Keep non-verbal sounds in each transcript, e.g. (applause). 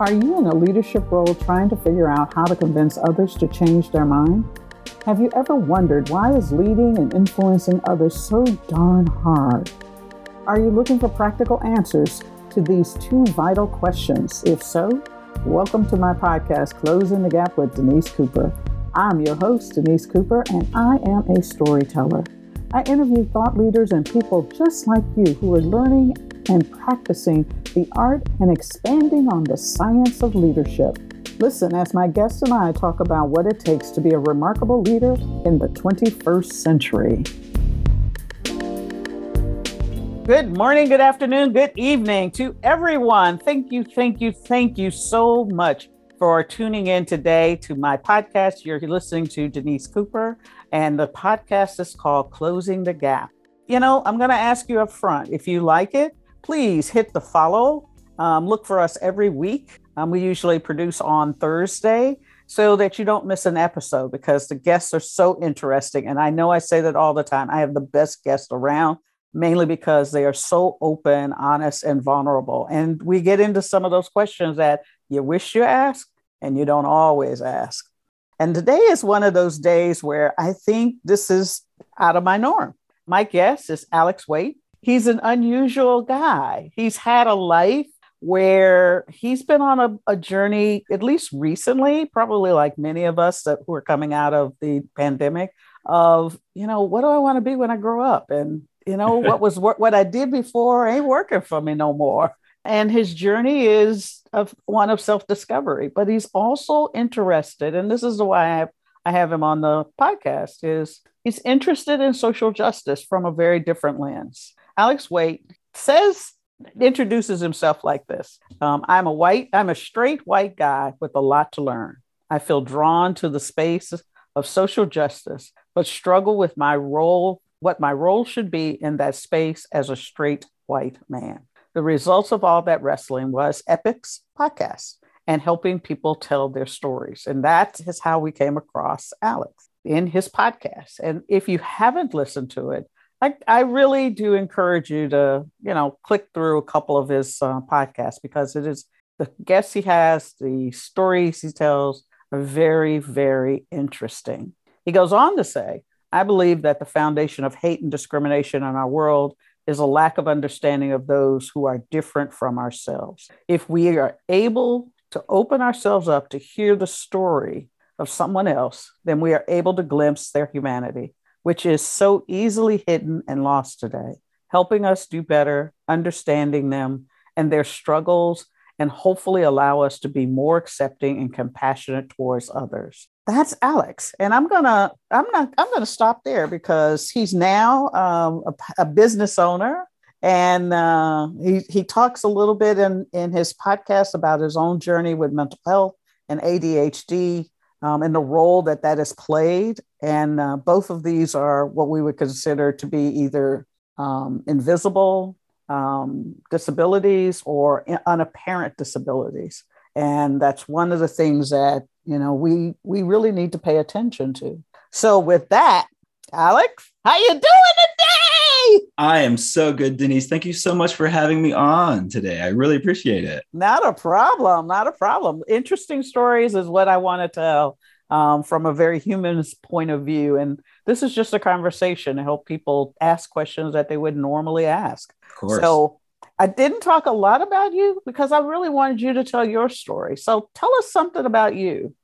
Are you in a leadership role trying to figure out how to convince others to change their mind? Have you ever wondered why is leading and influencing others so darn hard? Are you looking for practical answers to these two vital questions? If so, welcome to my podcast, Closing the Gap with Denise Cooper. I'm your host, Denise Cooper, and I am a storyteller. I interview thought leaders and people just like you who are learning and practicing the art and expanding on the science of leadership. Listen as my guest and I talk about what it takes to be a remarkable leader in the 21st century. Good morning, good afternoon, good evening to everyone. Thank you, thank you, thank you so much for tuning in today to my podcast. You're listening to Denise Cooper, and the podcast is called Closing the Gap. You know, I'm going to ask you up front if you like it, please hit the follow. Um, look for us every week. Um, we usually produce on Thursday so that you don't miss an episode because the guests are so interesting. And I know I say that all the time. I have the best guests around, mainly because they are so open, honest, and vulnerable. And we get into some of those questions that you wish you asked and you don't always ask. And today is one of those days where I think this is out of my norm. My guest is Alex Waite. He's an unusual guy. He's had a life where he's been on a, a, journey, at least recently, probably like many of us that who are coming out of the pandemic, of, you know, what do I want to be when I grow up? And, you know, (laughs) what was what, what I did before ain't working for me no more. And his journey is of one of self-discovery, but he's also interested, and this is why I have, I have him on the podcast, is he's interested in social justice from a very different lens. Alex Waite says introduces himself like this. Um, i'm a white i'm a straight white guy with a lot to learn. I feel drawn to the space of social justice but struggle with my role what my role should be in that space as a straight white man. The results of all that wrestling was epics podcast and helping people tell their stories. And that is how we came across alex in his podcast. And if you haven't listened to it I, I really do encourage you to, you know, click through a couple of his uh, podcasts because it is the guests he has, the stories he tells are very, very interesting. He goes on to say, I believe that the foundation of hate and discrimination in our world is a lack of understanding of those who are different from ourselves. If we are able to open ourselves up to hear the story of someone else, then we are able to glimpse their humanity which is so easily hidden and lost today, helping us do better, understanding them and their struggles, and hopefully allow us to be more accepting and compassionate towards others. That's Alex, and I'm gonna I'm not I'm gonna stop there because he's now um, a, a, business owner, and uh, he he talks a little bit in in his podcast about his own journey with mental health and ADHD um, and the role that that has played. And uh, both of these are what we would consider to be either um, invisible um, disabilities or unapparent disabilities. And that's one of the things that you know we we really need to pay attention to. So with that, Alex, how you doing today? I am so good, Denise. Thank you so much for having me on today. I really appreciate it. Not a problem. Not a problem. Interesting stories is what I want to tell um, from a very human point of view. And this is just a conversation to help people ask questions that they would normally ask. So I didn't talk a lot about you because I really wanted you to tell your story. So tell us something about you.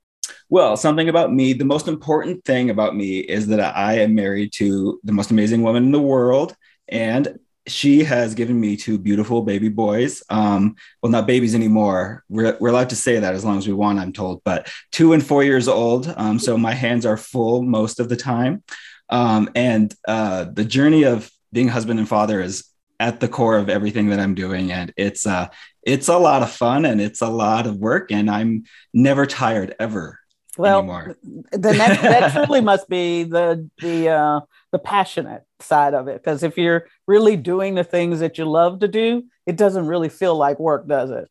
Well, something about me. The most important thing about me is that I am married to the most amazing woman in the world. And she has given me two beautiful baby boys. Um, well, not babies anymore. We're, we're allowed to say that as long as we want, I'm told, but two and four years old. Um, so my hands are full most of the time. Um, and uh, the journey of being husband and father is at the core of everything that I'm doing. And it's, uh, it's a lot of fun and it's a lot of work. And I'm never tired ever well, anymore. Then that, that (laughs) truly must be the the uh, the passionate side of it. Because if you're really doing the things that you love to do, it doesn't really feel like work, does it?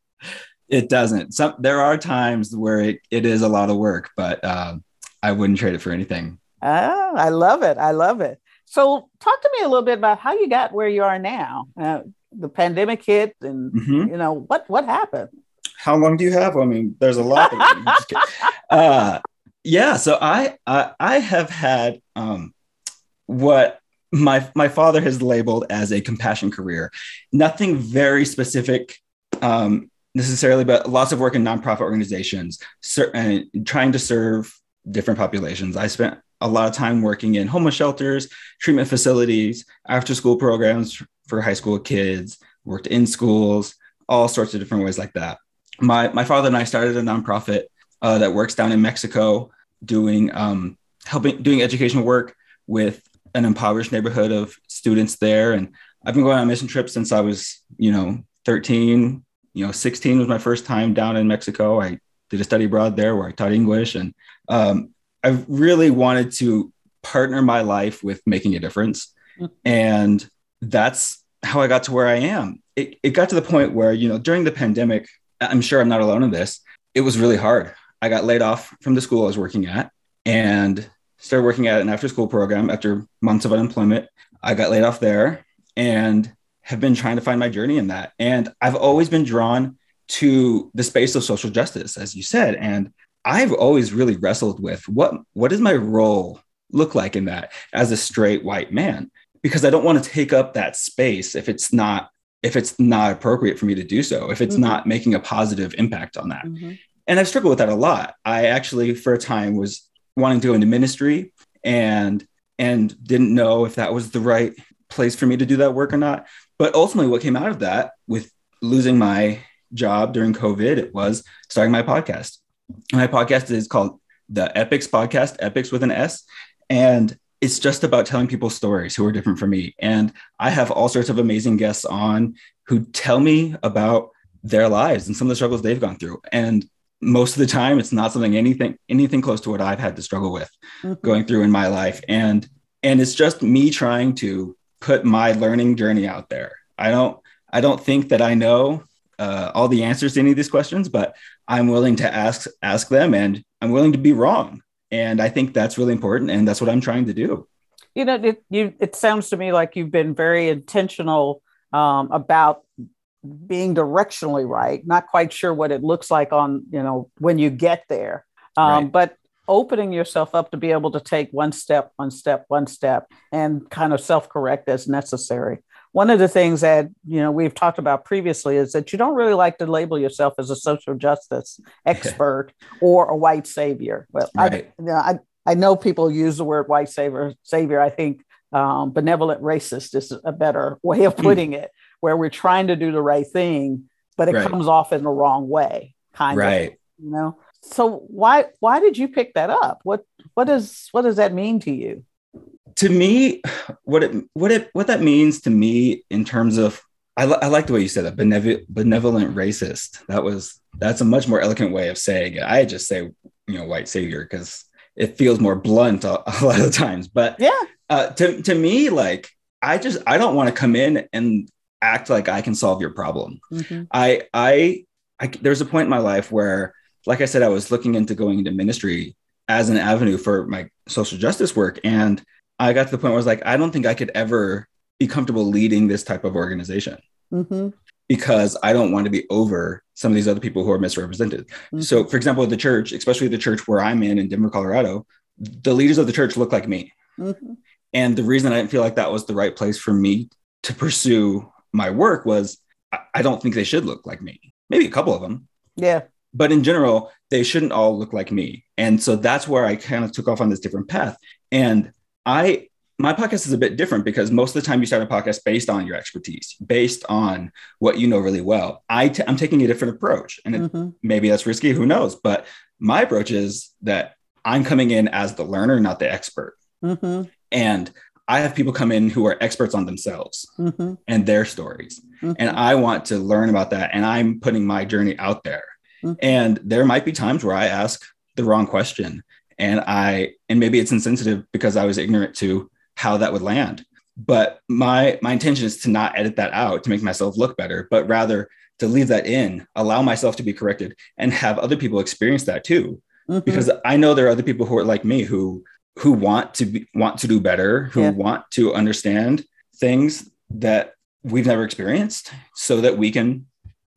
It doesn't. Some there are times where it, it is a lot of work, but um, I wouldn't trade it for anything. Ah, I love it. I love it. So, talk to me a little bit about how you got where you are now. Uh, the pandemic hit, and mm-hmm. you know what what happened. how long do you have? I mean, there's a lot. (laughs) uh, yeah. So I, I, I have had um, what my my father has labeled as a compassion career. Nothing very specific um, necessarily, but lots of work in nonprofit organizations, ser- and trying to serve different populations. I spent a lot of time working in homeless shelters, treatment facilities, after school programs for high school kids, worked in schools, all sorts of different ways like that. My, my father and I started a nonprofit uh, that works down in Mexico doing um, helping doing educational work with an impoverished neighborhood of students there. And I've been going on mission trips since I was, you know, 13, you know, 16 was my first time down in Mexico. I did a study abroad there where I taught English. And um, I really wanted to partner my life with making a difference. Mm-hmm. And that's how I got to where I am. It, it got to the point where, you know, during the pandemic, I'm sure I'm not alone in this. It was really hard. I got laid off from the school I was working at and started working at an after school program after months of unemployment. I got laid off there and have been trying to find my journey in that. And I've always been drawn to the space of social justice, as you said. And I've always really wrestled with what what does my role look like in that as a straight white man? Because I don't want to take up that space if it's not if it's not appropriate for me to do so, if it's mm-hmm. not making a positive impact on that. Mm-hmm. And I've struggled with that a lot. I actually, for a time, was wanting to go into ministry and and didn't know if that was the right place for me to do that work or not. But ultimately, what came out of that with losing my job during COVID, it was starting my podcast. My podcast is called the Epics Podcast, Epics with an S. And it's just about telling people stories who are different from me. And I have all sorts of amazing guests on who tell me about their lives and some of the struggles they've gone through. And most of the time it's not something anything anything close to what I've had to struggle with mm-hmm. going through in my life. And and it's just me trying to put my learning journey out there. I don't I don't think that I know uh, all the answers to any of these questions, but I'm willing to ask ask them, and I'm willing to be wrong. And I think that's really important, and that's what I'm trying to do. You know, it, you, it sounds to me like you've been very intentional um, about being directionally right. Not quite sure what it looks like on you know when you get there, um, right. but opening yourself up to be able to take one step, one step, one step, and kind of self correct as necessary one of the things that you know we've talked about previously is that you don't really like to label yourself as a social justice (laughs) expert or a white savior. Well, right. I, you know, I I know people use the word white savior. Savior, I think um, benevolent racist is a better way of hmm. putting it, where we're trying to do the right thing, but it right. comes off in the wrong way, kind right. of. You know. So why why did you pick that up? What what does what does that mean to you? to me, what it what it what that means to me in terms of I, I like the way you said that benevolent, benevolent racist. That was that's a much more eloquent way of saying it. I just say you know white savior because it feels more blunt a, (laughs) a, lot of the times. But yeah, uh, to to me, like I just I don't want to come in and act like I can solve your problem. Mm-hmm. I, I I there's a point in my life where, like I said, I was looking into going into ministry as an avenue for my social justice work, and I got to the point where I was like, I don't think I could ever be comfortable leading this type of organization mm-hmm. because I don't want to be over some of these other people who are misrepresented. Mm-hmm. So, for example, the church, especially the church where I'm in in Denver, Colorado, the leaders of the church look like me. Mm-hmm. And the reason I didn't feel like that was the right place for me to pursue my work was I don't think they should look like me. Maybe a couple of them. Yeah. But in general, they shouldn't all look like me. And so that's where I kind of took off on this different path. And I my podcast is a bit different because most of the time you start a podcast based on your expertise, based on what you know really well. I t- I'm taking a different approach, and it, mm-hmm. maybe that's risky. Who knows? But my approach is that I'm coming in as the learner, not the expert, mm-hmm. and I have people come in who are experts on themselves mm-hmm. and their stories, mm-hmm. and I want to learn about that, and I'm putting my journey out there. Mm-hmm. And there might be times where I ask the wrong question and i and maybe it's insensitive because i was ignorant to how that would land but my my intention is to not edit that out to make myself look better but rather to leave that in allow myself to be corrected and have other people experience that too mm-hmm. because i know there are other people who are like me who who want to be, want to do better who yeah. want to understand things that we've never experienced so that we can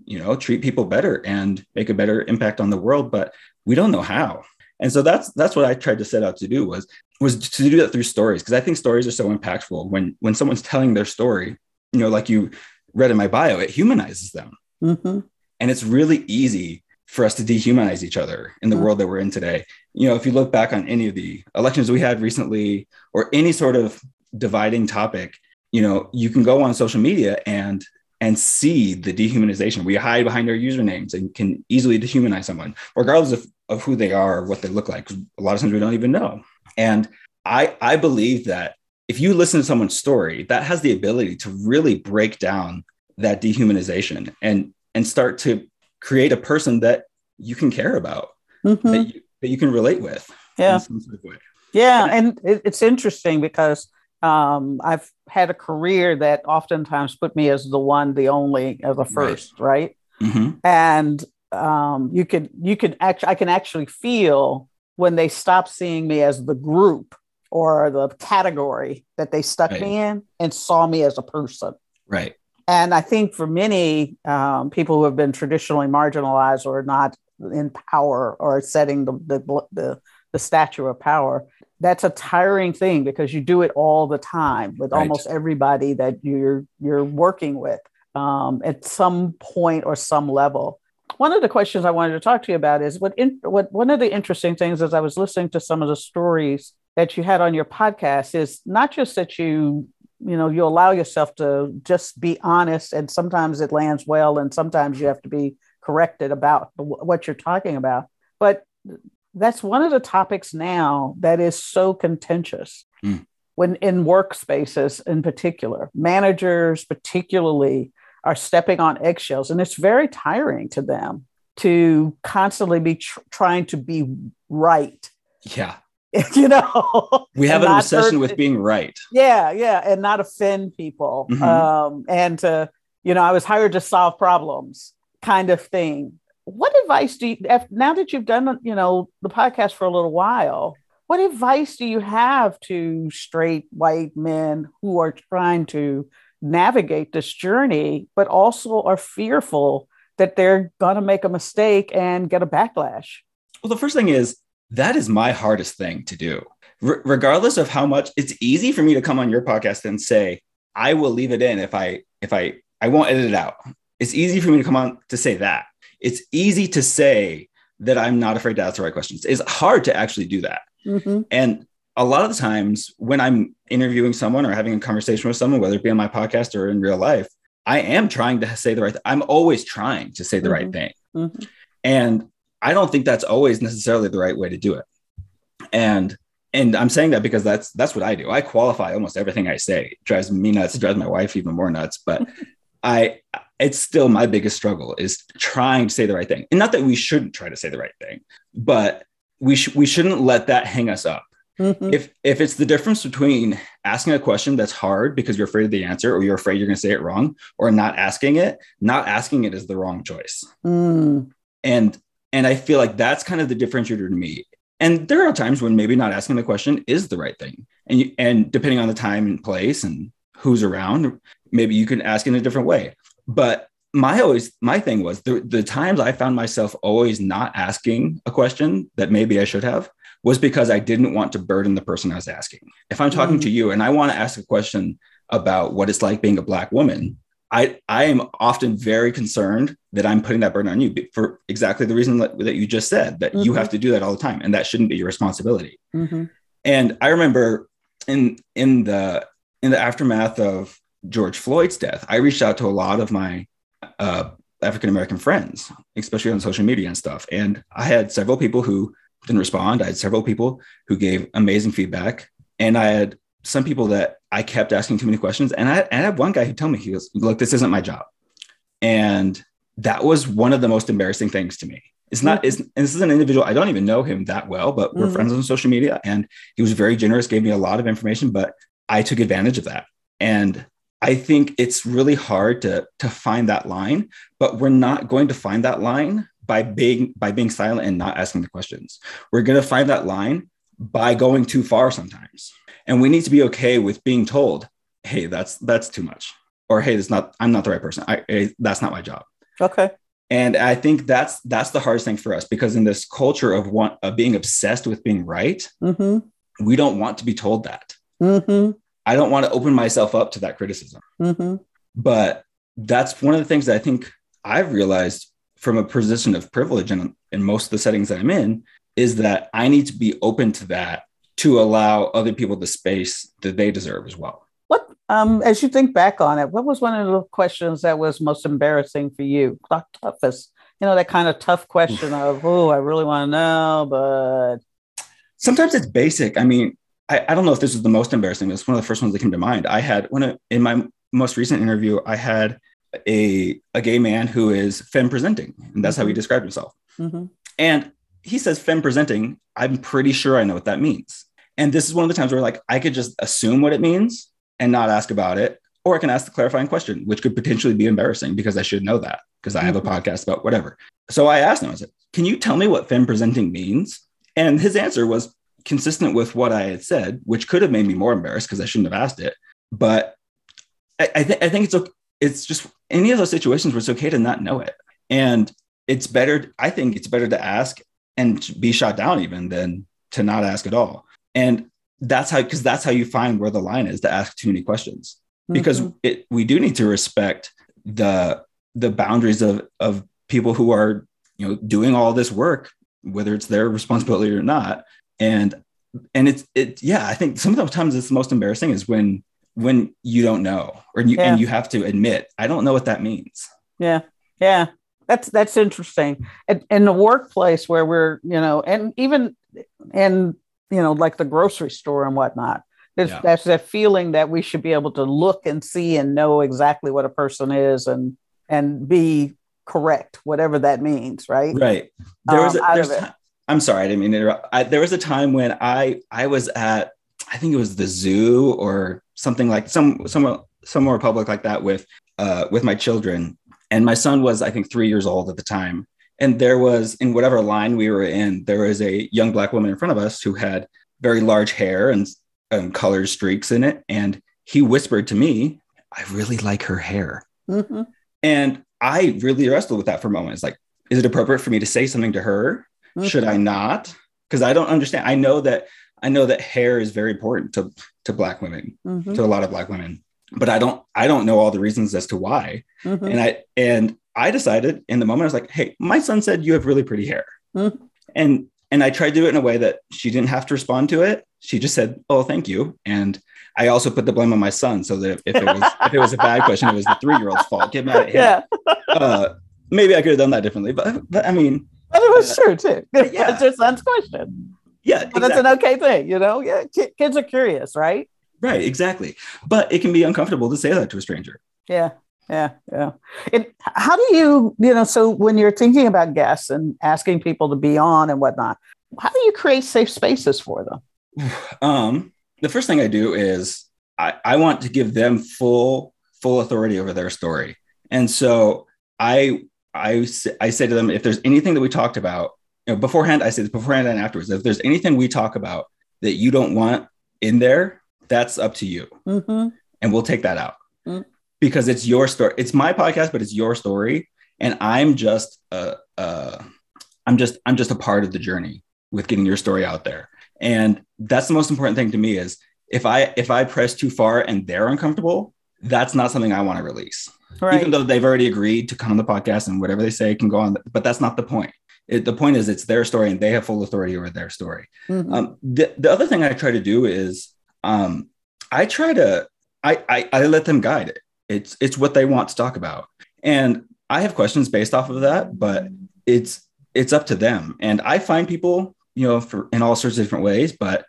you know, treat people better and make a better impact on the world, but we don't know how. And so that's that's what I tried to set out to do was was to do that through stories because I think stories are so impactful when when someone's telling their story, you know, like you read in my bio, it humanizes them. Mm-hmm. And it's really easy for us to dehumanize each other in the mm-hmm. world that we're in today. You know, if you look back on any of the elections we had recently or any sort of dividing topic, you know, you can go on social media and and see the dehumanization. We hide behind our usernames and can easily dehumanize someone, regardless of, of who they are or what they look like. A lot of times we don't even know. And I, I believe that if you listen to someone's story, that has the ability to really break down that dehumanization and and start to create a person that you can care about, mm-hmm. that, you, that you can relate with. Yeah. Sort of yeah. And it, it's interesting because um, I've had a career that oftentimes put me as the one, the only, as the first, right? right? Mm-hmm. And um, you could you could actually I can actually feel when they stop seeing me as the group or the category that they stuck right. me in and saw me as a person. Right. And I think for many um, people who have been traditionally marginalized or not in power or setting the, the, the, the stature of power, that's a tiring thing because you do it all the time with right. almost everybody that you're you're working with um, at some point or some level. One of the questions I wanted to talk to you about is what in, what one of the interesting things as I was listening to some of the stories that you had on your podcast is not just that you you know you allow yourself to just be honest and sometimes it lands well and sometimes you have to be corrected about what you're talking about. But that's one of the topics now that is so contentious mm. when in workspaces in particular. Managers particularly are stepping on eggshells and it's very tiring to them to constantly be tr- trying to be right. Yeah (laughs) you know? We have an obsession hurt, with being right. Yeah yeah and not offend people. Mm-hmm. um and to you know i was hired to solve problems kind of thing. What advice do you now that you've done you know the podcast for a little while what advice do you have to straight white men who are trying to navigate this journey but also are fearful that they're going to make a mistake and get a backlash? Well the first thing is that is my hardest thing to do R- regardless of how much it's easy for me to come on your podcast and say i will leave it in if i if i i won't edit it out it's easy for me to come on to say that it's easy to say that I'm not afraid to ask the right questions. It's hard to actually do that. Mm-hmm. And a lot of the times when I'm interviewing someone or having a conversation with someone, whether it be on my podcast or in real life, I am trying to say the right. Th- I'm always trying to say the mm-hmm. right thing, mm-hmm. and I don't think that's always necessarily the right way to do it. And and I'm saying that because that's that's what I do. I qualify almost everything I say. It drives me nuts. It drives my wife even more nuts. But (laughs) I it's still my biggest struggle is trying to say the right thing. And not that we shouldn't try to say the right thing, but we sh- we shouldn't let that hang us up. Mm-hmm. If if it's the difference between asking a question that's hard because you're afraid of the answer or you're afraid you're going to say it wrong or not asking it, not asking it is the wrong choice. Mm. And and I feel like that's kind of the differentiator to me. And there are times when maybe not asking the question is the right thing. And you, and depending on the time and place and who's around, maybe you can ask in a different way. But my always my thing was the, the times I found myself always not asking a question that maybe I should have was because I didn't want to burden the person I was asking. If I'm talking mm. to you and I want to ask a question about what it's like being a black woman, I, I am often very concerned that I'm putting that burden on you for exactly the reason that, that you just said that mm-hmm. you have to do that all the time and that shouldn't be your responsibility. Mm-hmm. And I remember in in the in the aftermath of George Floyd's death, I reached out to a lot of my uh, African American friends, especially on social media and stuff. And I had several people who didn't respond. I had several people who gave amazing feedback. And I had some people that I kept asking too many questions. And I, and I had one guy who told me, he goes, Look, this isn't my job. And that was one of the most embarrassing things to me. It's not, it's, and this is an individual, I don't even know him that well, but we're mm-hmm. friends on social media. And he was very generous, gave me a lot of information, but I took advantage of that. And I think it's really hard to, to find that line, but we're not going to find that line by being by being silent and not asking the questions. We're going to find that line by going too far sometimes. And we need to be okay with being told, "Hey, that's that's too much." Or, "Hey, that's not I'm not the right person. I, I that's not my job." Okay. And I think that's that's the hardest thing for us because in this culture of want of being obsessed with being right, Mm-hmm. we don't want to be told that. Mm-hmm. I don't want to open myself up to that criticism. Mm-hmm. But that's one of the things that I think I've realized from a position of privilege and in most of the settings that I'm in is that I need to be open to that to allow other people the space that they deserve as well. What, um, as you think back on it, what was one of the questions that was most embarrassing for you? Not toughest, you know, that kind of tough (laughs) question of, oh, I really want to know, but Sometimes it's basic. I mean, I, I don't know if this was the most embarrassing. but It's one of the first ones that came to mind. I had when I, in my most recent interview, I had a a gay man who is femme presenting, and that's how he Mhm. described himself. Mhm. And he says femme presenting. I'm pretty sure I know what that means. And this is one of the times where like I could just assume what it means and not ask about it, or I can ask the clarifying question, which could potentially be embarrassing because I should know that because I have a Mhm. podcast about whatever. So I asked him, I said, "Can you tell me what femme presenting means?" And his answer was consistent with what I had said, which could have made me more embarrassed because I shouldn't have asked it. But I, I, th- I think it's okay. It's just any of those situations where it's okay to not know it, and it's better. I think it's better to ask and be shot down even than to not ask at all. And that's how because that's how you find where the line is to ask too many questions because Mhm. it we do need to respect the the boundaries of of people who are you know doing all this work whether it's their responsibility or not and and it's it yeah i think some of the times it's the most embarrassing is when when you don't know or you Yeah. and you have to admit i don't know what that means Yeah, yeah, that's that's interesting. In, in the workplace where we're, you know, and even in, you know, like the grocery store and whatnot, there's Yeah. that's that feeling that we should be able to look and see and know exactly what a person is and and be correct, whatever that means, right? right. There was Um, a, I'm sorry i didn't mean to interrupt. I, there was a time when i i was at i think it was the zoo or something like some somewhere somewhere public like that with uh with my children. And my son was i think three years old at the time and there was in whatever line we were in there was a young black woman in front of us who had very large hair and um, colored streaks in it and he whispered to me i really like her hair Mhm. and I really wrestled with that for a moment. It's like, is it appropriate for me to say something to her? Mhm. Should I not? Because I don't understand. I know that I know that hair is very important to to black women, Mhm. to a lot of black women. But I don't I don't know all the reasons as to why. Mhm. And I and I decided in the moment I was like, hey, my son said you have really pretty hair. Mhm. And and I tried to do it in a way that she didn't have to respond to it. She just said, "Oh, thank you." And I also put the blame on my son, so that if it was if it was a bad question, it was the three year old's fault. Get mad at him Yeah, uh, maybe I could have done that differently, but, but I mean, but it was true too. (laughs) yeah. It's your son's question, yeah, but it's an okay thing, you know. Yeah, ki- kids are curious, right? right, exactly. But it can be uncomfortable to say that to a stranger. Yeah, yeah, yeah. And how do you, you know, so when you're thinking about guests and asking people to be on and whatnot, how do you create safe spaces for them? (sighs) Um, the first thing I do is I, I want to give them full full authority over their story, and so i i i say to them if there's anything that we talked about you know, beforehand, I say this beforehand and afterwards. If there's anything we talk about that you don't want in there, that's up to you. Mm-hmm. and we'll take that out Mm. Because it's your story. It's my podcast, but it's your story, and I'm just uh, uh, I'm just I'm just a part of the journey with getting your story out there, and that's the most important thing to me. Is if I if I press too far and they're uncomfortable, that's not something I want to release, Right. even though they've already agreed to come on the podcast and whatever they say can go on. But that's not the point. It, the point is it's their story and they have full authority over their story. Mhm. Um, the, the other thing I try to do is um, I try to I, I I let them guide it. It's it's what they want to talk about, and I have questions based off of that, but it's it's up to them. And I find people, you know, for in all sorts of different ways, but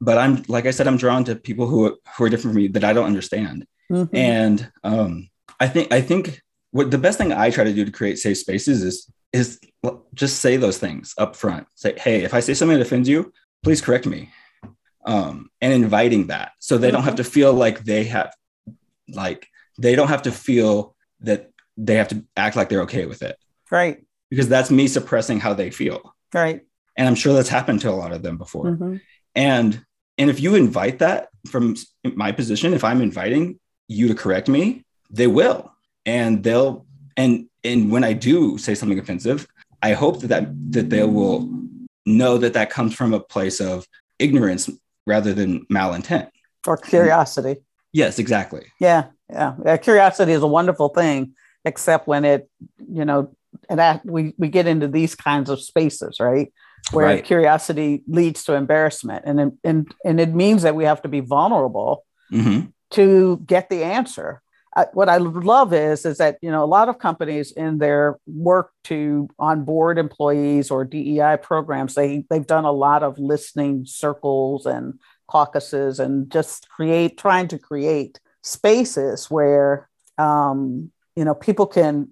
but I'm like I said, I'm drawn to people who who are different from me that I don't understand, Mhm. and um, I think I think what the best thing I try to do to create safe spaces is is just say those things up front. Say, hey, if I say something that offends you, please correct me. Um, and inviting that so they don't have to feel like they have like they don't have to feel that they have to act like they're okay with it Right. because that's me suppressing how they feel. Right. And I'm sure that's happened to a lot of them before. Mhm. And and if you invite that from my position, if I'm inviting you to correct me, they will. And they'll and and when I do say something offensive, I hope that that, that they will know that that comes from a place of ignorance rather than malintent or curiosity. Yes, exactly. Yeah, yeah. yeah curiosity is a wonderful thing, except when it, you know, and that we we get into these kinds of spaces, right? Where right. curiosity leads to embarrassment, and and and it means that we have to be vulnerable mm-hmm. to get the answer. I, what I love is is that you know a lot of companies in their work to onboard employees or DEI programs they they've done a lot of listening circles and caucuses and just create trying to create spaces where um, you know people can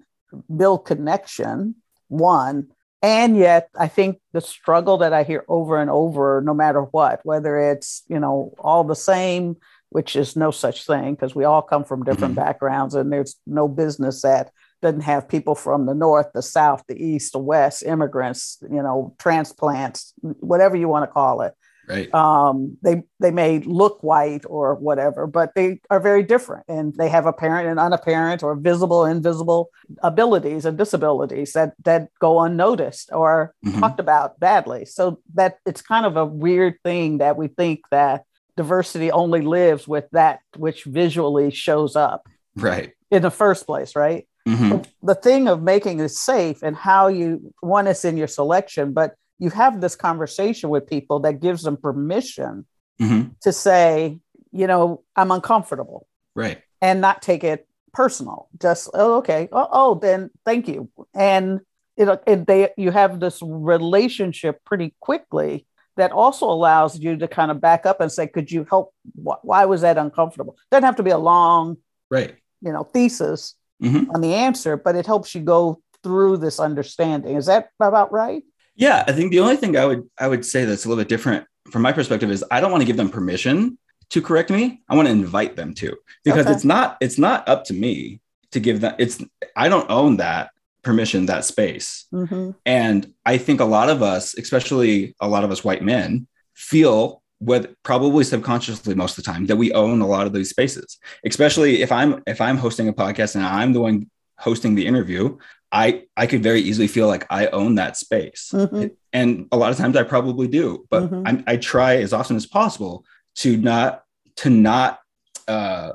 build connection one and yet i think the struggle that i hear over and over no matter what whether it's you know all the same which is no such thing because we all come from different mm-hmm. backgrounds and there's no business that doesn't have people from the north the south the east the west immigrants you know transplants whatever you want to call it Right. Um, they they may look white or whatever, but they are very different, and they have apparent and unapparent or visible, invisible abilities and disabilities that that go unnoticed or mm-hmm. talked about badly. So that it's kind of a weird thing that we think that diversity only lives with that which visually shows up. Right. In the first place, right? Mm-hmm. The thing of making it safe and how you one is in your selection, but you have this conversation with people that gives them permission mm-hmm. to say, you know, I'm uncomfortable. Right. And not take it personal. Just, oh, okay. Oh, oh then thank you. And it, it, they, you have this relationship pretty quickly that also allows you to kind of back up and say, could you help? Why was that uncomfortable? Doesn't have to be a long, right. you know, thesis mm-hmm. on the answer, but it helps you go through this understanding. Is that about right? Yeah, I think the only thing I would I would say that's a little bit different from my perspective is I don't want to give them permission to correct me. I want to invite them to because okay. it's not it's not up to me to give them it's I don't own that permission that space. Mm-hmm. And I think a lot of us, especially a lot of us white men, feel with probably subconsciously most of the time that we own a lot of these spaces especially if i'm if i'm hosting a podcast and i'm the one hosting the interview I I could very easily feel like I own that space, mm-hmm. and a lot of times I probably do. But mm-hmm. I, try as often as possible to not to not uh,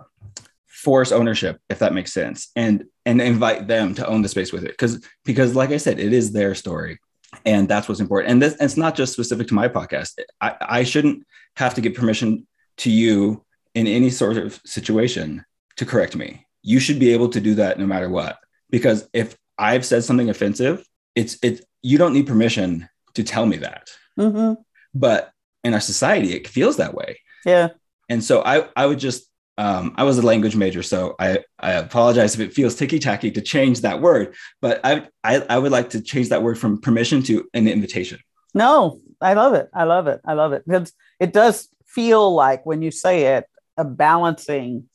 force ownership, if that makes sense, and and invite them to own the space with it, because because like I said, it is their story, and that's what's important. And this and it's not just specific to my podcast. I, I shouldn't have to get permission to you in any sort of situation to correct me. You should be able to do that no matter what because if I've said something offensive, it's it you don't need permission to tell me that. Mm-hmm. But in our society, it feels that way. Yeah. And so I I would just um, I was a language major, so I, I apologize if it feels ticky tacky to change that word, but I, I I would like to change that word from permission to an invitation. No, I love it. I love it. I love it because it does feel like when you say it, a balancing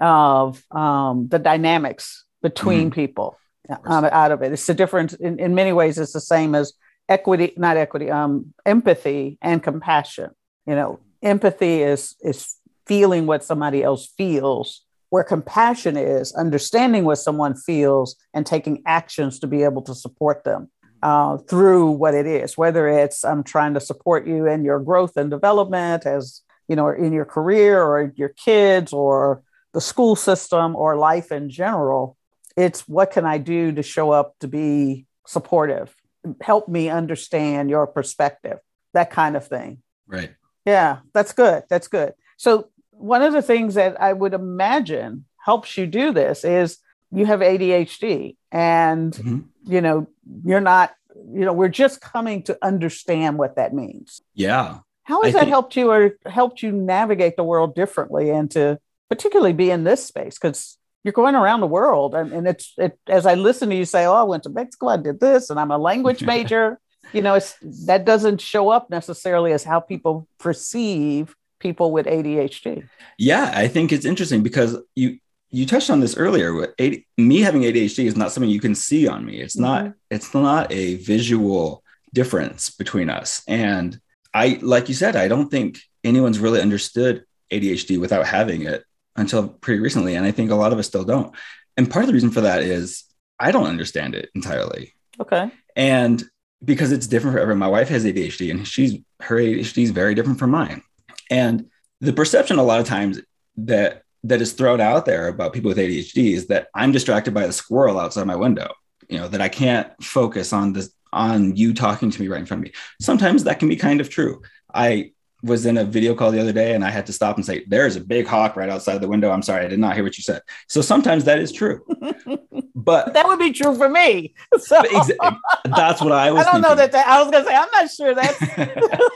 of um, the dynamics between mm-hmm. people um, out of it. It's the difference in, in many ways. It's the same as equity, not equity, um, empathy and compassion. You know, empathy is is feeling what somebody else feels, where compassion is understanding what someone feels and taking actions to be able to support them. Uh, through what it is, whether it's I'm trying to support you in your growth and development as you know, in your career or your kids or the school system or life in general, it's what can I do to show up to be supportive? Help me understand your perspective, that kind of thing. Right. Yeah, that's good. That's good. So, one of the things that I would imagine helps you do this is you have ADHD and mm-hmm. you know, you're not, you know, we're just coming to understand what that means. Yeah. How has I that think... helped you or helped you navigate the world differently and to particularly be in this space? Because you're going around the world and, and it's it as i listen to you say oh i went to mexico i did this and i'm a language (laughs) major you know it's that doesn't show up necessarily as how people perceive people with adhd yeah i think it's interesting because you you touched on this earlier me having adhd is not something you can see on me. It's not mm-hmm. it's not a visual difference between us. And i like you said i don't think anyone's really understood adhd without having it until pretty recently. And I think a lot of us still don't. And part of the reason for that is I don't understand it entirely. Okay. And because it's different for everyone. My wife has ADHD and she's her ADHD is very different from mine. And the perception a lot of times that that is thrown out there about people with ADHD is that I'm distracted by the squirrel outside my window. You know, that I can't focus on this on you talking to me right in front of me. Sometimes that can be kind of true. I was in a video call the other day and I had to stop and say, There's a big hawk right outside the window. I'm sorry, I did not hear what you said. So sometimes that is true. (laughs) but that would be true for me. (laughs) So exa- that's what I was I don't know that, that I was gonna say I'm not sure that's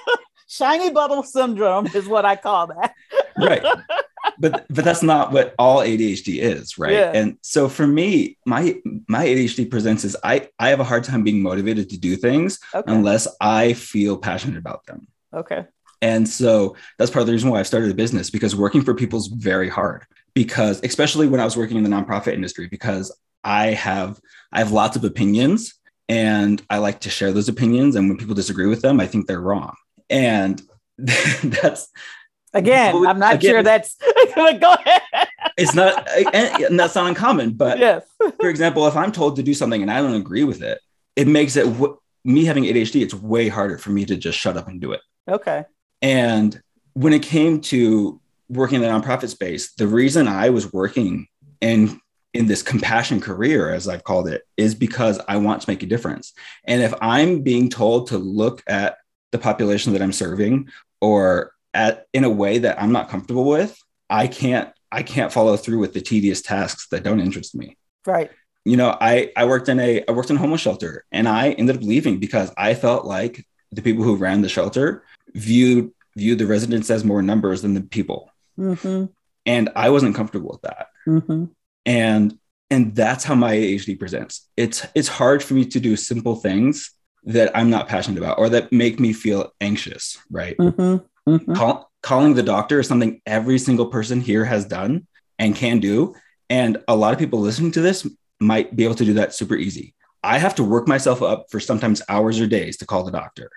(laughs) shiny bubble syndrome is what I call that. right. But but that's not what all ADHD is, right? Yeah. And so for me, my my ADHD presents is I I have a hard time being motivated to do things Okay. unless I feel passionate about them. okay. And so that's part of the reason why I started a business because working for people is very hard. Because especially when I was working in the nonprofit industry, because I have I have lots of opinions and I like to share those opinions. And when people disagree with them, I think they're wrong. And (laughs) that's Again, I'm not again- sure that's (laughs) go ahead. it's not and, that's not uncommon. But yes. (laughs) for example, if I'm told to do something and I don't agree with it, it makes it me having ADHD. It's way harder for me to just shut up and do it. Okay. And when it came to working in the nonprofit space, the reason I was working in in this compassion career, as I've called it, is because I want to make a difference. And if I'm being told to look at the population that I'm serving or at in a way that I'm not comfortable with, I can't I can't follow through with the tedious tasks that don't interest me Right. you know i i worked in a i worked in a homeless shelter and i ended up leaving because i felt like the people who ran the shelter viewed viewed the residents as more numbers than the people Mm-hmm. and i wasn't comfortable with that Mm-hmm. and and that's how my adhd presents it's it's hard for me to do simple things that i'm not passionate about or that make me feel anxious right Mm-hmm. Mm-hmm. Call, calling the doctor is something every single person here has done and can do. And a lot of people listening to this might be able to do that super easy. I have to work myself up for sometimes hours or days to call the doctor.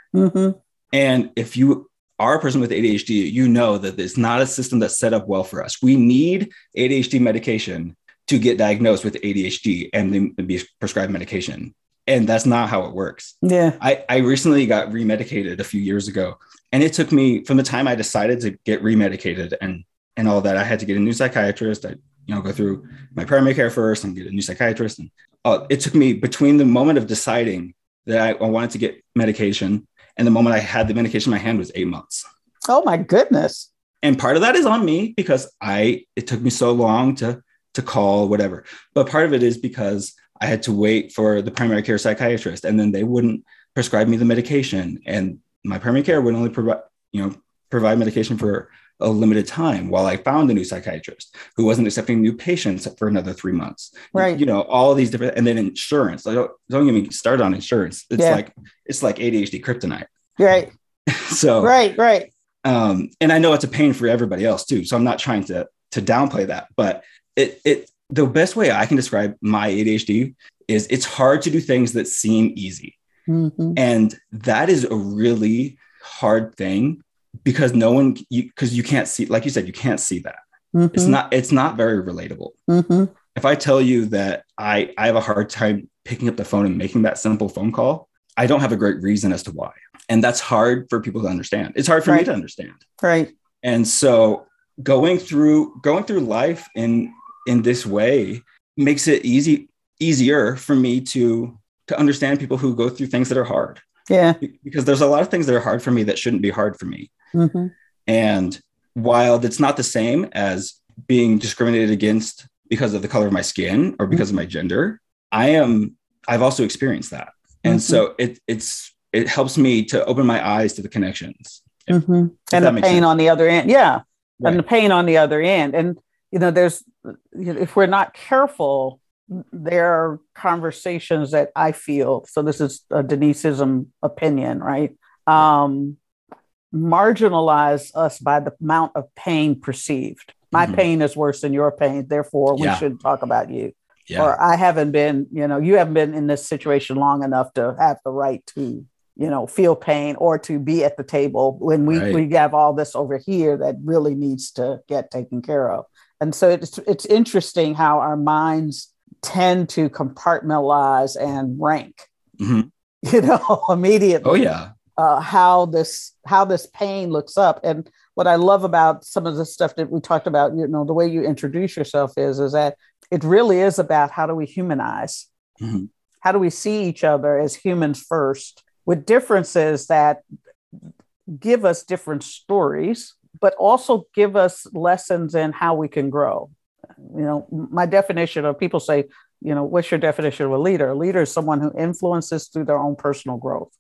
And if you are a person with ADHD, you know that it's not a system that's set up well for us. We need ADHD medication to get diagnosed with ADHD and then be prescribed medication. And that's not how it works. Yeah. I, I recently got remedicated a few years ago. And it took me from the time I decided to get remedicated and and all that, I had to get a new psychiatrist. I, you know, go through my primary care first and get a new psychiatrist. And uh, it took me between the moment of deciding that I, I wanted to get medication and the moment I had the medication in my hand was eight months. Oh my goodness. And part of that is on me because I it took me so long to to call whatever. But part of it is because I had to wait for the primary care psychiatrist and then they wouldn't prescribe me the medication and my primary care would only provide you know provide medication for a limited time while I found a new psychiatrist who wasn't accepting new patients for another three months. Right. You know, all these different and then insurance. I don't don't get me started on insurance. It's Yeah. like it's like ADHD kryptonite. Right. (laughs) So Right. Right. um, and I know it's a pain for everybody else too. So I'm not trying to to downplay that, but it it the best way I can describe my ADHD is it's hard to do things that seem easy, Mm-hmm. and that is a really hard thing because no one you because you can't see like you said you can't see that. It's not it's not very relatable. Mm-hmm. if i tell you that i i have a hard time picking up the phone and making that simple phone call i don't have a great reason as to why. And that's hard for people to understand. It's hard for me to understand. Right. and so going through going through life in in this way makes it easy easier for me to to understand people who go through things that are hard. Yeah. Because there's a lot of things that are hard for me that shouldn't be hard for me Mm-hmm. and while it's not the same as being discriminated against because of the color of my skin or because of my gender, I am I've also experienced that. And Mhm. so it it's it helps me to open my eyes to the connections. If- Mm-hmm. if And the pain sense. on the other end. Yeah. Right. And the pain on the other end. And, you know, there's, you know, if we're not careful, there are conversations that I feel. So this is a Deniseism opinion, right? Um, marginalize us by the amount of pain perceived. My Mhm. pain is worse than your pain. Therefore, we Yeah. should talk about you. Yeah. Or I haven't been, you know, you haven't been in this situation long enough to have the right to, you know, feel pain or to be at the table when we, Right. we have all this over here that really needs to get taken care of. And so it's it's interesting how our minds tend to compartmentalize and rank, Mhm. (laughs) you know, (laughs) immediately Oh yeah. Uh, how this how this pain looks up. And what I love about some of the stuff that we talked about, you know, the way you introduce yourself is is that it really is about how do we humanize, Mhm. how do we see each other as humans first, with differences that give us different stories, but also give us lessons in how we can grow. You know, my definition of people say, you know, what's your definition of a leader? A leader is someone who influences through their own personal growth.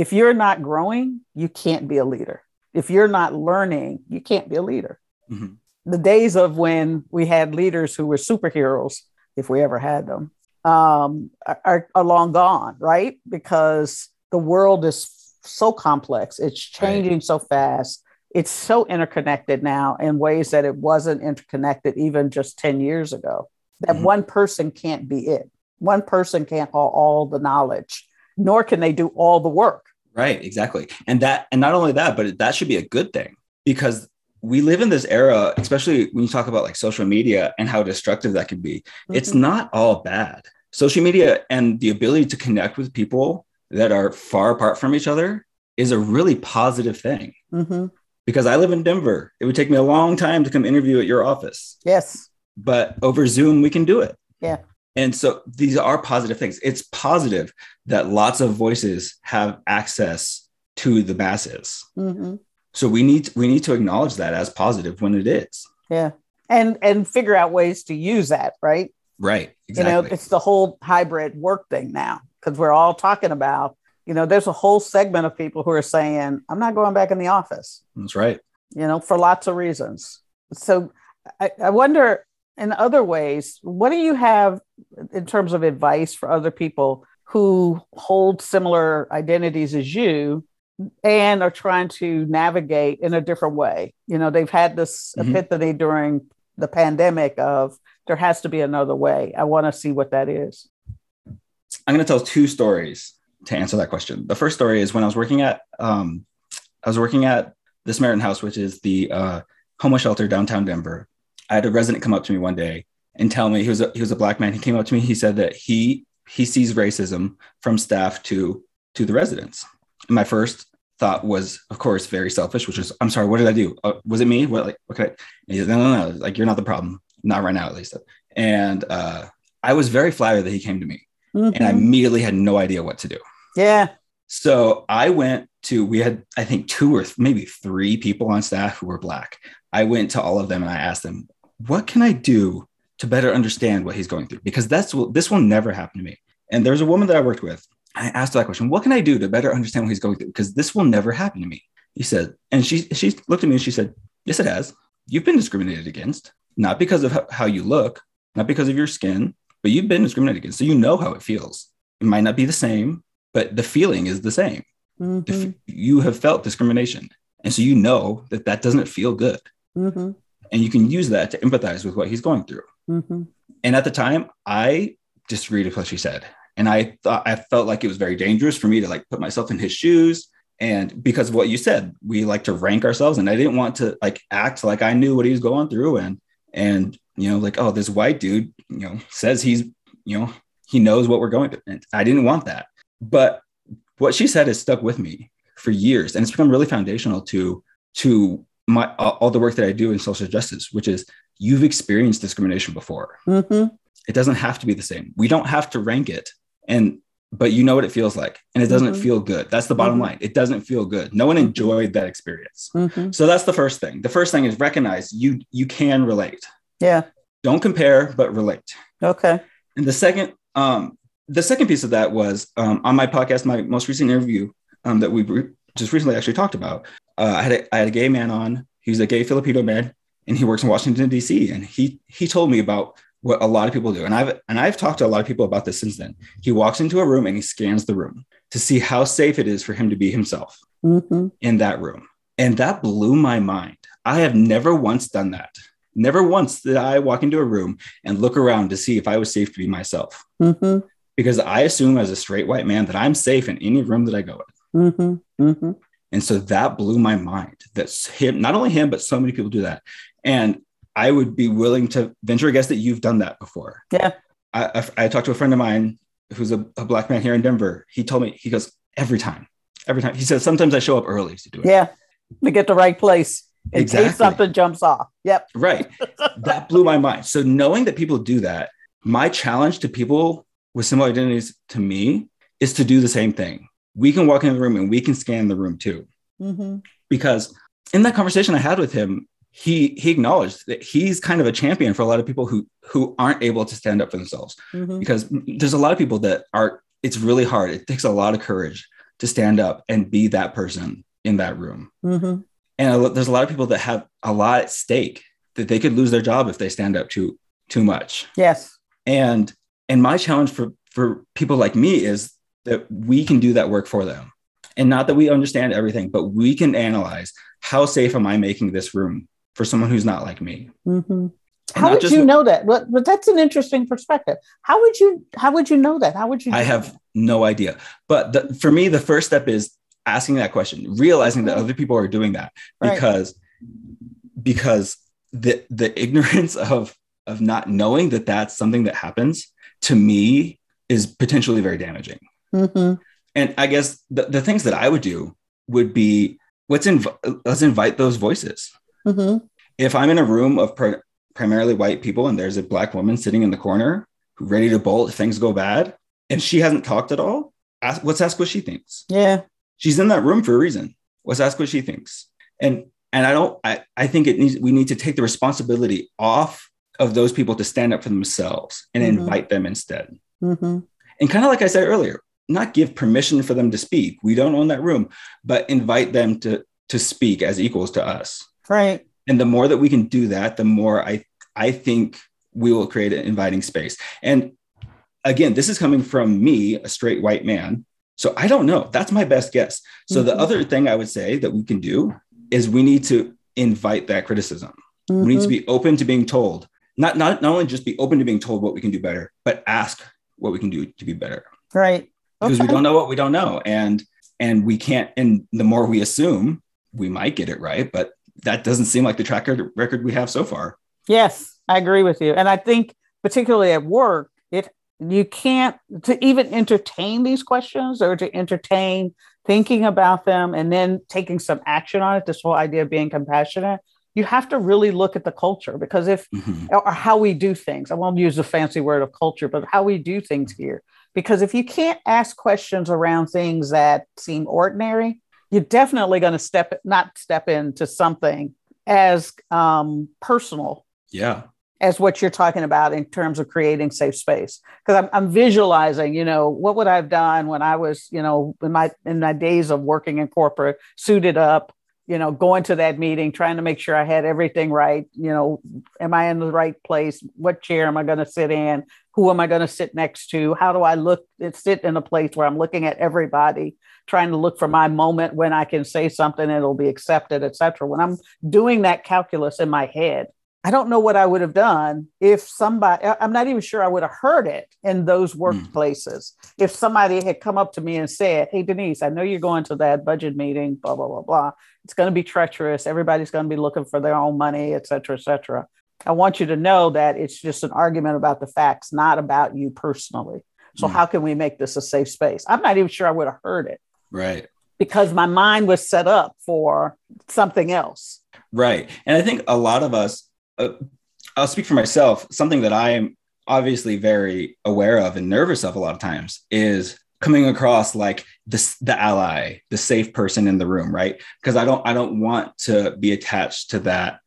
If you're not growing, you can't be a leader. If you're not learning, you can't be a leader. Mhm. The days of when we had leaders who were superheroes, if we ever had them, um, are, are long gone, right? Because the world is so complex, it's changing so fast. It's so interconnected now in ways that it wasn't interconnected even just 10 years ago. That Mhm. one person can't be it. One person can't all, all the knowledge, nor can they do all the work. Right, exactly. And that and not only that, but that should be a good thing because we live in this era, especially when you talk about like social media and how destructive that can be. It's Mhm. not all bad. Social media and the ability to connect with people that are far apart from each other is a really positive thing. Mhm. Because I live in Denver. It would take me a long time to come interview at your office, Yes. but over Zoom we can do it. Yeah. And so these are positive things. It's positive that lots of voices have access to the masses. hmm So we need we need to acknowledge that as positive when it is. Yeah. And and figure out ways to use that, right? Right. You Exactly. know, it's the whole hybrid work thing now because we're all talking about, you know, there's a whole segment of people who are saying, I'm not going back in the office, That's right. you know, for lots of reasons. So I, I wonder in other ways, what do you have in terms of advice for other people who hold similar identities as you and are trying to navigate in a different way? You know, they've had this Mhm. epiphany during the pandemic of there has to be another way. I want to see what that is. I'm going to tell two stories to answer that question. The first story is when I was working at um, I was working at the Samaritan House, which is the uh, homeless shelter downtown Denver. I had a resident come up to me one day and tell me he was a, he was a black man. He came up to me. He said that he he sees racism from staff to to the residents. And my first thought was, of course, very selfish, which is, I'm sorry, what did I do? Uh, was it me? What like I? And he said, no, no, no, like you're not the problem, not right now, at least. And uh, I was very flattered that he came to me and I immediately had no idea what to do. yeah. So I went to, we had, I think, two or th- maybe three people on staff who were Black. I went to all of them and I asked them, what can I do to better understand what he's going through? Because that's what this will never happen to me. And there's a woman that I worked with. I asked her that question, what can I do to better understand what he's going through? Because this will never happen to me. He said, and she, she looked at me and she said, yes, it has. You've been discriminated against, not because of how- you look, not because of your skin, but you've been discriminated against. So you know how it feels. It might not be the same, but the feeling is the same. Mhm. If you have felt discrimination, and so you know that that doesn't feel good, Mhm. And you can use that to empathize with what he's going through. Mhm. And at the time, I disagreed with what she said, and I thought I felt like it was very dangerous for me to like put myself in his shoes. And because of what you said, we like to rank ourselves, and I didn't want to like act like I knew what he was going through, and and you know like oh this white dude you know says he's you know he knows what we're going through. And I didn't want that, but what she said has stuck with me for years, and it's become really foundational to to my all all the work that I do in social justice, which is you've experienced discrimination before. Mhm. It doesn't have to be the same. We don't have to rank it, and but you know what it feels like, and it doesn't Mhm. feel good. That's the bottom Mhm. line. It doesn't feel good. No one Mhm. enjoyed that experience. Mhm. So that's the first thing. The first thing is recognize you you can relate. Yeah. Don't compare, but relate. Okay. And the second, um, the second piece of that was um, on my podcast, my most recent interview um, that we re- just recently actually talked about. Uh, I had a, I had a gay man on. He's a gay Filipino man, and he works in Washington D.C. And he he told me about what a lot of people do, and I've and I've talked to a lot of people about this since then. He walks into a room and he scans the room to see how safe it is for him to be himself Mhm. in that room, and that blew my mind. I have never once done that. Never once did I walk into a room and look around to see if I was safe to be myself Mhm. because I assume as a straight white man that I'm safe in any room that I go in. Mhm. And so that blew my mind that him, not only him, but so many people do that. And I would be willing to venture a guess that you've done that before. Yeah. I, I, I talked to a friend of mine who's a, a black man here in Denver. He told me, he goes, every time, every time. He says, sometimes I show up early to do it. Yeah. To get the right place in Exactly. case something jumps off. Yep. Right. (laughs) that blew my mind. So knowing that people do that, my challenge to people with similar identities to me is to do the same thing. We can walk in the room and we can scan the room too. Mm-hmm. Because in that conversation I had with him, he he acknowledged that he's kind of a champion for a lot of people who who aren't able to stand up for themselves. Mm-hmm. Because there's a lot of people that are it's really hard. It takes a lot of courage to stand up and be that person in that room. Mm-hmm. and a there's a lot of people that have a lot at stake that they could lose their job if they stand up too too much Yes. and and my challenge for for people like me is that we can do that work for them and not that we understand everything but we can analyze how safe am i making this room for someone who's not like me Mm-hmm. How would just you know that? But, but that's an interesting perspective. How would you how would you know that? How would you i have that? no idea but the, for me the first step is asking that question realizing that other people are doing that Right. because because the the (laughs) ignorance of of not knowing that that's something that happens to me is potentially very damaging Mhm. and i guess the, the things that i would do would be let's inv- let's invite those voices Mhm. if i'm in a room of pri- primarily white people and there's a black woman sitting in the corner who ready to bolt if things go bad and she hasn't talked at all ask, let's ask what she thinks Yeah. she's in that room for a reason let's ask what she thinks and and i don't i, I think it needs we need to take the responsibility off of those people to stand up for themselves and Mhm. invite them instead Mhm. and kind of like i said earlier not give permission for them to speak. We don't own that room but invite them to to speak as equals to us. Right. and the more that we can do that the more i i think we will create an inviting space. And again this is coming from me a straight white man. So i don't know. That's my best guess. So the Mhm. other thing i would say that we can do is we need to invite that criticism. We need to Mhm. be open to being told. Not not not only just be open to being told what we can do better but ask what we can do to be better. Right. Because we don't know what we don't know and and we can't and the more we assume we might get it right but that doesn't seem like the track record we have so far Yes, I agree with you. And I think particularly at work, it you can't to even entertain these questions or to entertain thinking about them and then taking some action on it, this whole idea of being compassionate, you have to really look at the culture because if Mhm. or how we do things. I won't use the fancy word of culture, but how we do things here. Because if you can't ask questions around things that seem ordinary, you're definitely going to step not step into something as um, personal yeah. as what you're talking about in terms of creating safe space. Because I'm, I'm visualizing you know what would i've done when i was you know in my in my days of working in corporate suited up you know going to that meeting trying to make sure i had everything right you know am i in the right place? What chair am i going to sit in? Who am i going to sit next to? How do i look sit in a place where i'm looking at everybody trying to look for my moment when i can say something and it'll be accepted etc when i'm doing that calculus in my head I don't know what I would have done if somebody, I'm not even sure I would have heard it in those workplaces. If somebody had come up to me and said, Hey, Denise, I know you're going to that budget meeting, blah, blah, blah, blah. It's going to be treacherous. Everybody's going to be looking for their own money, et cetera, et cetera. I want you to know that it's just an argument about the facts, not about you personally. So, Mm. how can we make this a safe space? I'm not even sure I would have heard it right because my mind was set up for something else. right and i think a lot of us uh, i'll speak for myself. Something that i am obviously very aware of and nervous of a lot of times is coming across like this the ally the safe person in the room right? Because i don't i don't want to be attached to that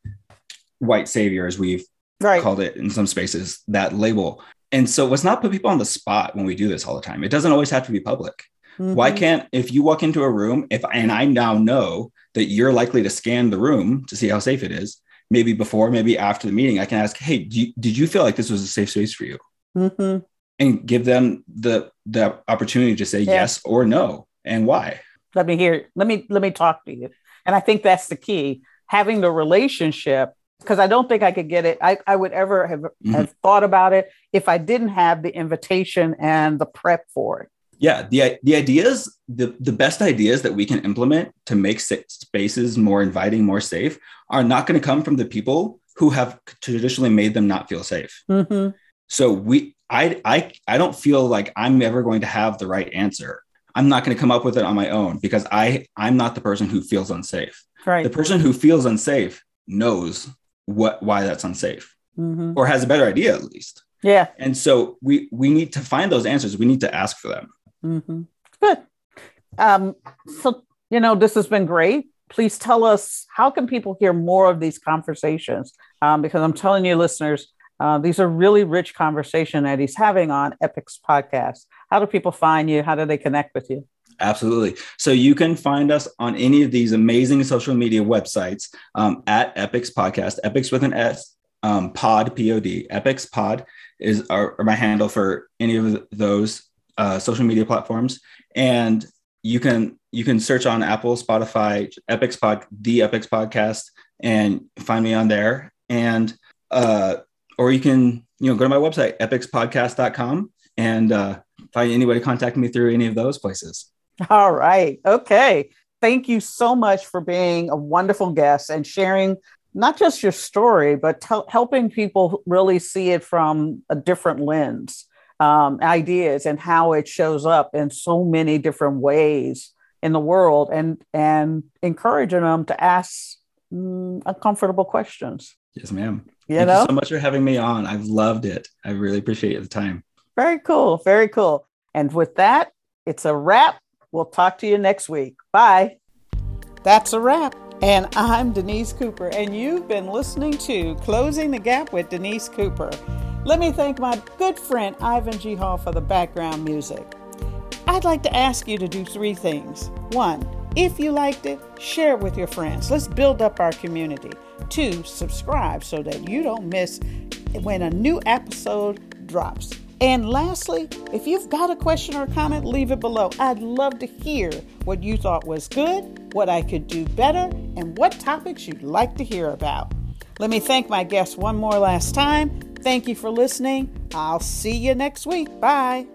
white savior as we've Right. called it in some spaces that label. And so let's not put people on the spot when we do this all the time. It doesn't always have to be public. Why Mhm. can't if you walk into a room if and i now know that you're likely to scan the room to see how safe it is maybe before maybe after the meeting i can ask hey do you, did you feel like this was a safe space for you Mhm. and give them the the opportunity to say Yeah. yes or no and why let me hear let me let me talk to you and i think that's the key having the relationship because i don't think i could get it i, I would ever have, Mhm. have thought about it if i didn't have the invitation and the prep for it yeah the the ideas the the best ideas that we can implement to make spaces more inviting more safe are not going to come from the people who have traditionally made them not feel safe mm-hmm. so we I I I don't feel like I'm ever going to have the right answer. I'm not going to come up with it on my own because I I'm not the person who feels unsafe. Right. The person who feels unsafe knows what why that's unsafe Mhm. or has a better idea at least. Yeah. And so we we need to find those answers. We need to ask for them. Hmm Good. Um, so, you know, this has been great. Please tell us how can people hear more of these conversations? Um, because I'm telling you, listeners, uh, these are really rich conversation that he's having on Epics podcast. How do people find you? How do they connect with you? Absolutely. So you can find us on any of these amazing social media websites um, at Epics Podcast, Epics with an S, um, Pod, P O D. Epics Pod is our, my handle for any of those uh, social media platforms. And you can you can search on Apple, Spotify, Epics Pod, the Epics Podcast, and find me on there. And uh, or you can you know go to my website epicspodcast.com and uh, find to contact me through any of those places. All right. Okay. Thank you so much for being a wonderful guest and sharing not just your story, but tel- helping people really see it from a different lens, um, ideas, and how it shows up in so many different ways in the world, and and encouraging them to ask mm, uncomfortable questions. Yes, ma'am. You Thank know, you so much for having me on. I've loved it. I really appreciate the time. very cool, very cool. And with that, it's a wrap. We'll talk to you next week. Bye. That's a wrap. And I'm Denise Cooper, and you've been listening to Closing the Gap with Denise Cooper. Let me thank my good friend Ivan G. Hall for the background music. I'd like to ask you to do three things. One, if you liked it, share it with your friends. Let's build up our community. Two, subscribe so that you don't miss when a new episode drops. And lastly, if you've got a question or comment, leave it below. I'd love to hear what you thought was good, what I could do better, and what topics you'd like to hear about. Let me thank my guests one more last time. Thank you for listening. I'll see you next week. Bye.